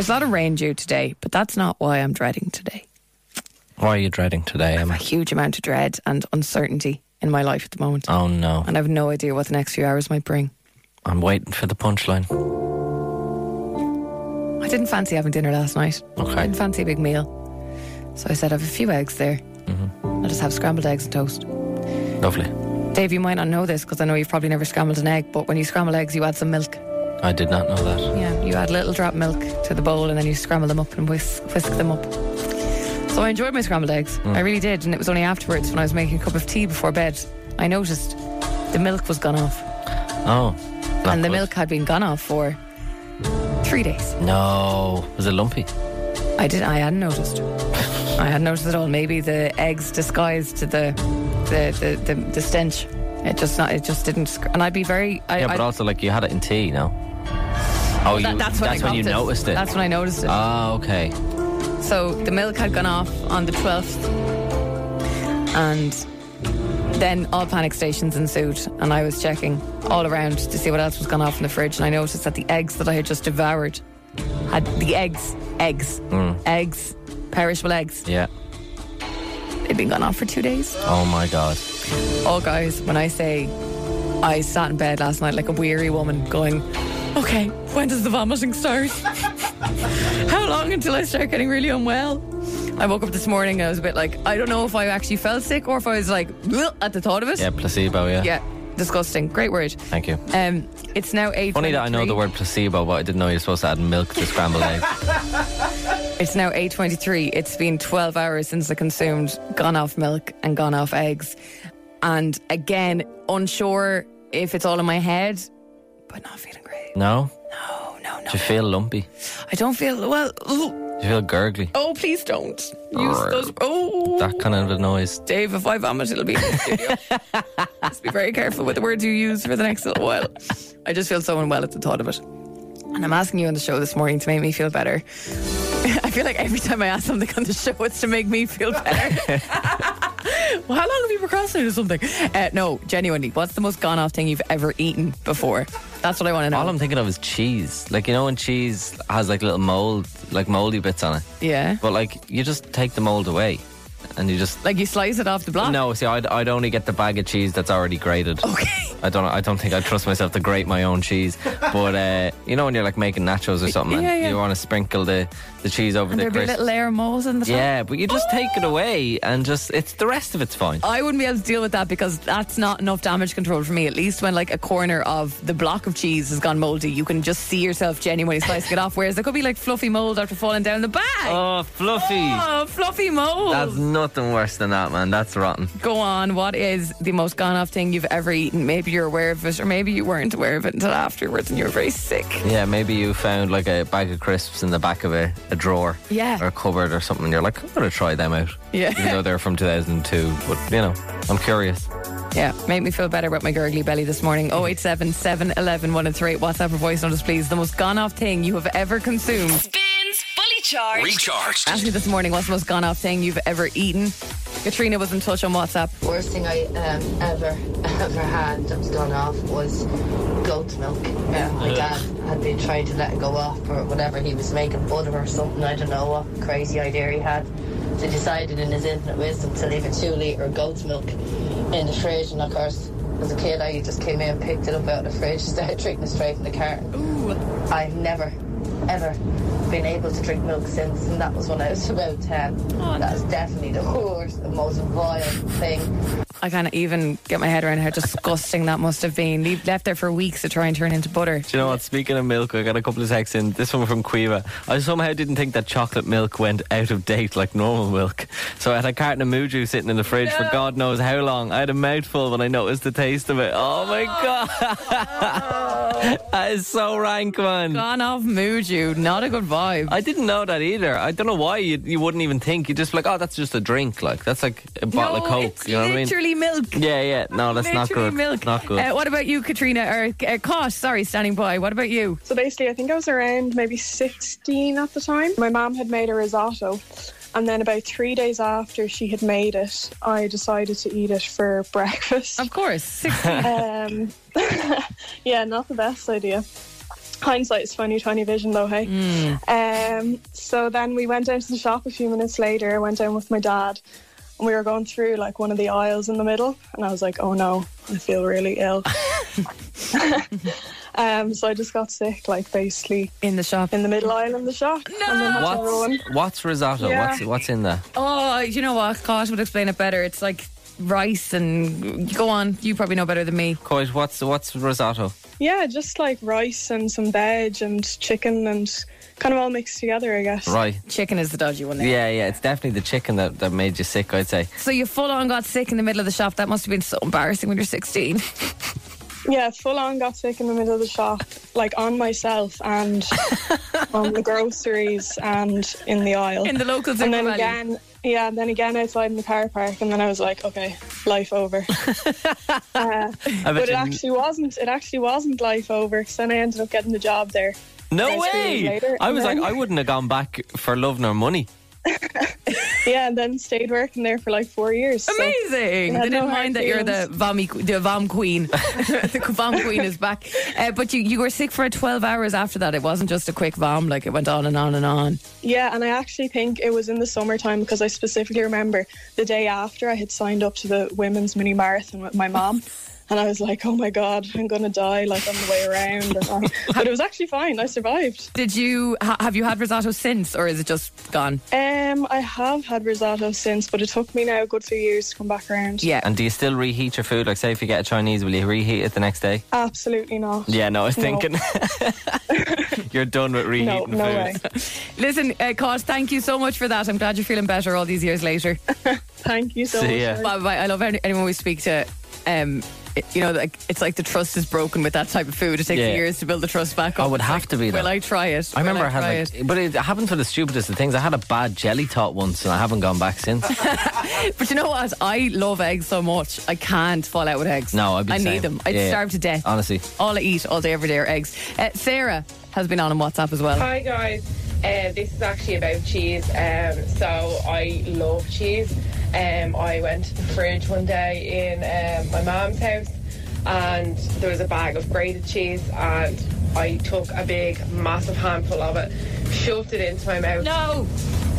There's not a lot of rain due today, but that's not why I'm dreading today. Why are you dreading today, A Emma? huge amount of dread and uncertainty in my life at the moment. Oh no. And I have no idea what the next few hours might bring. I'm waiting for the punchline. I didn't fancy having dinner last night. I Okay. didn't fancy a big meal. So I said, I have a few eggs there. Mm-hmm. I'll just have scrambled eggs and toast. Lovely. Dave, you might not know this because I know you've probably never scrambled an egg, but when you scramble eggs, you add some milk. I did not know that. Yeah, you add a little drop milk to the bowl and then you scramble them up and whisk, whisk them up. So I enjoyed my scrambled eggs. Mm. I really did. And it was only afterwards when I was making a cup of tea before bed, I noticed the milk was gone off. Oh. and the good. milk had been gone off for three days. No. Was it lumpy? I did. I hadn't noticed. I hadn't noticed at all. Maybe the eggs disguised the the the, the, the stench. It just not. It just didn't. And I'd be very. I, Yeah, but I, also like you had it in tea, no? Oh, you, that- that's when, I when you clocked noticed it. That's when I noticed it. Ah, okay. So the milk had gone off on the 12th. And then all panic stations ensued. And I was checking all around to see what else was gone off in the fridge. And I noticed that the eggs that I had just devoured had the eggs, eggs, eggs, perishable eggs. Yeah. They'd been gone off for two days. Oh my god. Oh, guys, when I say I sat in bed last night like a weary woman going, okay, when does the vomiting start? How long until I start getting really unwell? I woke up this morning and I was a bit like, I don't know if I actually felt sick or if I was like, at the thought of it. Yeah, placebo. Yeah. Yeah, disgusting. Great word. Thank you. Um, it's now eight. Funny that I know the word placebo, but I didn't know you're supposed to add milk to scrambled eggs. It's now eight twenty-three. It's been twelve hours since I consumed gone off milk and gone off eggs, and again unsure if it's all in my head, but not feeling great. No? No, no, no. Do you feel lumpy? I don't feel well. Do you feel gurgly? Oh, please don't use Grr. those. Oh, That kind of a noise. Dave, if I vomit, it'll be in the studio. Just be very careful with the words you use for the next little while. I just feel so unwell at the thought of it. And I'm asking you on the show this morning to make me feel better. I feel like every time I ask something on the show, it's to make me feel better. well, how long have you procrastinated something? Uh, no, genuinely, what's the most gone off thing you've ever eaten before? That's what I want to know. All I'm thinking of is cheese. Like, you know, when cheese has like little mold, like moldy bits on it. yeah. But like, you just take the mold away and you just. Like you slice it off the block? No, see, I'd, I'd only get the bag of cheese that's already grated. Okay. I don't. I don't think I trust myself to grate my own cheese. But uh, you know when you're like making nachos or something, Yeah, yeah. you want to sprinkle the, the cheese over And the there'd be a little layer of mold in the top. Yeah, but you just take it away and just it's the rest of it's fine. I wouldn't be able to deal with that because that's not enough damage control for me. At least when like a corner of the block of cheese has gone mouldy, you can just see yourself genuinely slicing it off. Whereas there could be like fluffy mold after falling down the bag. Oh, fluffy! Oh, fluffy mold. That's nothing worse than that, man. That's rotten. Go on. What is the most gone off thing you've ever eaten? Maybe you're aware of it, or maybe you weren't aware of it until afterwards and you were very sick. Yeah, maybe you found like a bag of crisps in the back of a, a drawer, Yeah. or a cupboard or something. And you're like, I'm gonna try them out. Yeah. even though they're from 2002. But you know, I'm curious. Yeah, made me feel better about my gurgly belly this morning. 087 711 1038. WhatsApp or voice notice, please. The most gone off thing you have ever consumed. Spins Fully Charged. Recharged. Ask me this morning what's the most gone off thing you've ever eaten. Katrina was in touch on WhatsApp. Worst thing I um, ever ever had that was gone off was goat's milk. Uh, my dad had been trying to let it go off or whatever. He was making butter or something. I don't know what crazy idea he had. So he decided in his infinite wisdom to leave a two litre goat's milk in the fridge. And of course, as a kid, I just came in, picked it up out of the fridge, started drinking it straight from the carton. Ooh. I've never, ever been able to drink milk since, and that was when I was about 10. That's definitely the worst and most vile thing I can't even get my head around how disgusting that must have been. Leave, left there for weeks to try and turn into butter. Do you know what? Speaking of milk, I got a couple of texts in. This one from Quiva. I somehow didn't think that chocolate milk went out of date like normal milk. So I had a carton of Mooju sitting in the fridge for God knows how long. I had a mouthful when I noticed the taste of it. Oh my oh. God. that is so rank, man. Gone off Mooju. Not a good vibe. I didn't know that either. I don't know why you, you wouldn't even think. You just like, oh, that's just a drink. Like that's like a bottle no, of Coke. You know what I mean? Literally milk. Yeah, yeah. No, that's not Literally good. milk. Not good. Uh, what about you, Katrina? Or uh, Kosh, sorry, standing by. What about you? So basically, I think I was around maybe 16 at the time. My mom had made a risotto. And then about three days after she had made it, I decided to eat it for breakfast. Of course, 16. Um, yeah, not the best idea. Hindsight is funny, tiny vision, though. Hey. Um. So then we went down to the shop a few minutes later. I went down with my dad, and we were going through like one of the aisles in the middle, and I was like, "Oh no, I feel really ill." um. So I just got sick, like basically In the shop. in the middle aisle in the shop. No. And then had to run. What's, what's risotto? Yeah. What's what's in there? Oh, you know what? Kosh would explain it better. It's like rice and go on. You probably know better than me. Coit, what's what's risotto? Yeah, just like rice and some veg and chicken and kind of all mixed together, I guess. Right. Chicken is the dodgy one. There. Yeah, yeah. It's definitely the chicken that, that made you sick. I'd say. So you full on got sick in the middle of the shop. That must have been so embarrassing when you're 16. Yeah, full on got sick in the middle of the shop, like on myself and on the groceries and in the aisle. In the local and then SuperValu. again, yeah, and then again outside in the car park, and then I was like, okay, life over. uh, but it actually wasn't. It actually wasn't life over. Because then I ended up getting the job there. No About three years way! later, I and was like, I wouldn't have gone back for love nor money. Yeah, and then stayed working there for like four years. so- Amazing. Yeah, they didn't hard mind that you're the vom, the vom queen. the vom queen is back. Uh, but you, you were sick for 12 hours after that. It wasn't just a quick vom, like it went on and on and on. Yeah, and I actually think it was in the summertime because I specifically remember the day after I had signed up to the women's mini marathon with my mom. And I was like, oh my God, I'm going to die like on the way around. And but it was actually fine. I survived. Did you ha- have you had risotto since, or is it just gone? Um, I have had risotto since, but it took me now a good few years to come back around. Yeah. And do you still reheat your food? Like, say if you get a Chinese, will you reheat it the next day? Absolutely not. Yeah, no, I was No. thinking. You're done with No, reheating no food. way. Listen, uh, Cos, thank you so much for that. I'm glad you're feeling better all these years later. Thank you so See much. Bye bye. I love any- anyone we speak to. Um, it- you know, like it's like the trust is broken with that type of food. It takes Yeah. years to build the trust back up. It would It's have like, to be, Will though. I try it? I remember Will I had try like, it? but it happens for the stupidest of things. I had a bad jelly tot once, and I haven't gone back since. But you know what? I love eggs so much. I can't fall out with eggs. No, I'd be I the need same. them. I'd Yeah. starve to death. Honestly, All I eat all day, every day are eggs. Uh, Sarah has been on on WhatsApp as well. Hi guys, uh, this is actually about cheese. Um, so I love cheese. Um, I went to the fridge one day in um, my mom's house, and there was a bag of grated cheese, and I took a big, massive handful of it, shoved it into my mouth. No.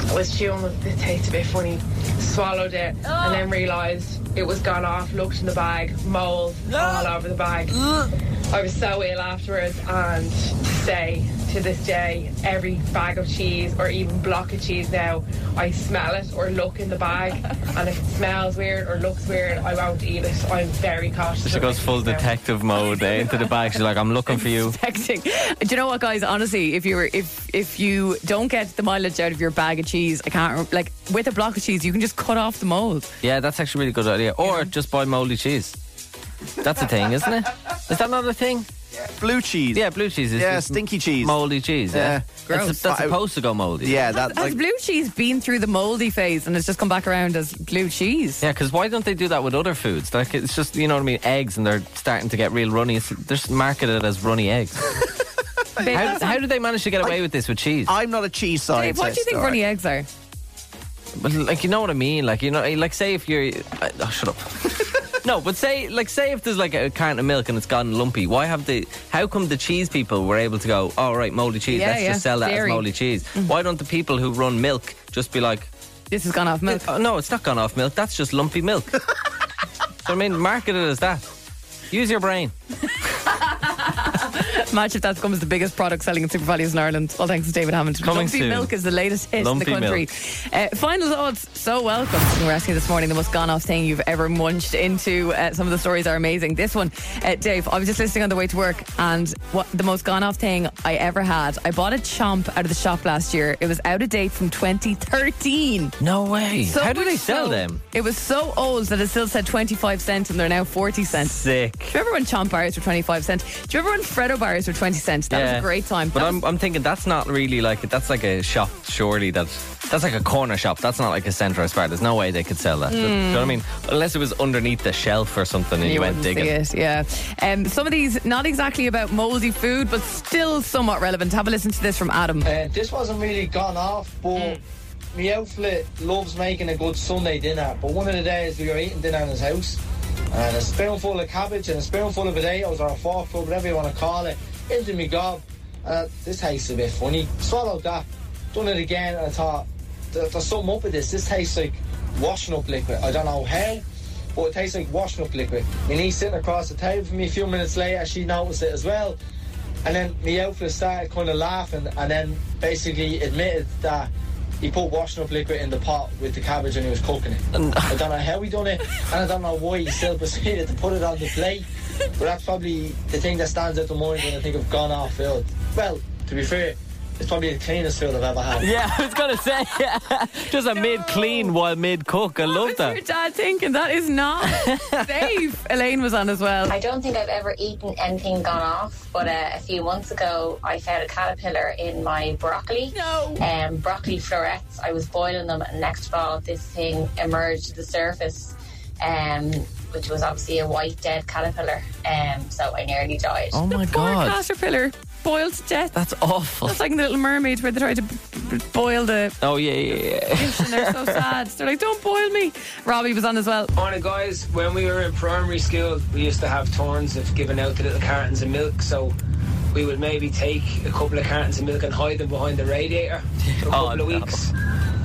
I was chewing it, it tasted a bit funny, swallowed it, and then realised it was gone off, looked in the bag, mould all over the bag. I was so ill afterwards, and to say to this day, every bag of cheese or even block of cheese now, I smell it or look in the bag, and if it smells weird or looks weird, I won't eat it. I'm very cautious. she of goes things full now. detective mode eh, into the bag. She's like, "I'm looking for you." Expecting. Do you know what, guys? Honestly, if you were if if you don't get the mileage out of your bag of cheese, I can't like with a block of cheese, you can just cut off the mold. Yeah, that's actually a really good idea. Or just buy moldy cheese. That's a thing, isn't it? Is that not a thing? Blue cheese. Yeah, blue cheese is Yeah, stinky cheese. moldy cheese. Yeah, Yeah. That's, Gross. that's supposed to go moldy. Yeah, that Has like blue cheese been through the moldy phase and it's just come back around as blue cheese? Yeah, because why don't they do that with other foods? Like it's just you know what I mean, eggs, and they're starting to get real runny. It's, they're just marketed as runny eggs. How, that's how not- do they manage to get away with this with cheese? I'm not a cheese Dave, scientist. what do you think all right. runny eggs are? But like you know what I mean? Like you know, like say if you're, uh, oh, shut up. no, but say like say if there's like a carton of milk and it's gone lumpy. Why have the? How come the cheese people were able to go? Oh right, moldy cheese. Yeah, Let's yeah, just sell that dairy. as moldy cheese. Why don't the people who run milk just be like, This has gone off milk. oh, no, it's not gone off milk. That's just lumpy milk. so I mean, market it as that. Use your brain. Imagine if that becomes the biggest product selling in SuperValus in Ireland. All thanks to David Hammond. Coming Lumpy soon. milk is the latest hit Lumpy in the country. Uh, final thoughts. So welcome. We're asking this morning the most gone off thing you've ever munched into. Uh, some of the stories are amazing. This one, uh, Dave. I was just listening on the way to work, and what the most gone off thing I ever had. I bought a chomp out of the shop last year. It was out of date from 2013. No way. So how do they sell so- them? It was so old that it still said 25 cents and they're now 40 cents. Sick. Do you remember when Chomp bars were 25 cents? Do you remember when Freddo bars were 20 cents? That was a great time. But That I'm, I'm thinking that's not really like that's like a shop. Surely that that's like a corner shop. That's not like a Centra or Spar. There's no way they could sell that. Do you know what I mean? Unless it was underneath the shelf or something, and you, went digging. see it, yeah. Um, some of these not exactly about mouldy food, but still somewhat relevant. Have a listen to this from Adam. Uh, this wasn't really gone off, but my outfit loves making a good Sunday dinner. But one of the days we were eating dinner in his house, and a spoonful of cabbage and a spoonful of potatoes or a forkful, whatever you want to call it, into me gob. uh, this tastes a bit funny. Swallowed that, done it again, and I thought, there- there's something up with this. This tastes like washing up liquid. I don't know how, but it tastes like washing up liquid. My niece sitting across the table from me a few minutes later, she noticed it as well. And then my outfit started kind of laughing, and then basically admitted that he put washing up liquid in the pot with the cabbage and he was cooking it. I don't know how he done it, and I don't know why he still proceeded to put it on the plate. But that's probably the thing that stands out the most when I think of gone off field. Well, to be fair, it's probably the cleanest field I've ever had. Yeah, I was gonna say just a mid clean while mid cook. I love What's your that. dad thinking? That is not safe. Elaine was on as well. I don't think I've ever eaten anything gone off, but uh, a few months ago I found a caterpillar in my broccoli. No. Um, broccoli florets. I was boiling them, and next of all, this thing emerged to the surface, um, which was obviously a white dead caterpillar. Um, so I nearly died. Oh my Poor god, caterpillar boiled to death. that's awful. That's like in the Little Mermaid where they try to b- b- boil the Oh yeah, yeah, yeah. fish and they're so sad. They're like, don't boil me. Robbie was on as well. Morning, guys. When we were in primary school, we used to have turns of giving out the little cartons of milk. So we would maybe take a couple of cartons of milk and hide them behind the radiator for a Oh, couple of no.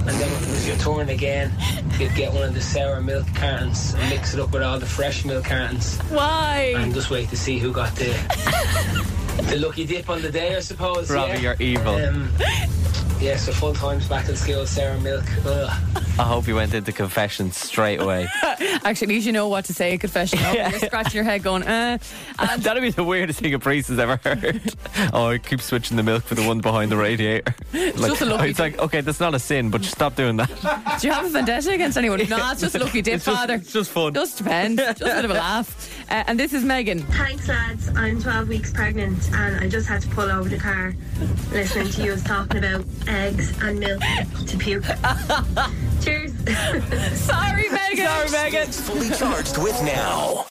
Weeks. And then when it was your turn again, you'd get one of the sour milk cartons and mix it up with all the fresh milk cartons Why? and just wait to see who got the the lucky dip on the day, I suppose. Robbie, yeah. you're evil. Um, yeah, so fun times back in school, sour milk. Ugh. I hope you went into confession straight away. Actually, at least you know what to say at confession. You're scratching your head going, uh. And That'd be the weirdest thing a priest has ever heard. oh, I keep switching the milk for the one behind the radiator. Like, just a lucky it's like, okay, that's not a sin, but stop doing that. do you have a vendetta against anyone? No, it's just a lucky dip, It's just- father. it's just fun. Just depends. Just a bit of a laugh. Uh, and this is Megan. Thanks, lads. I'm 12 weeks pregnant and I just had to pull over the car listening to you talking about eggs and milk to puke. Cheers. Sorry, Megan. Sorry, Megan. Fully charged with now.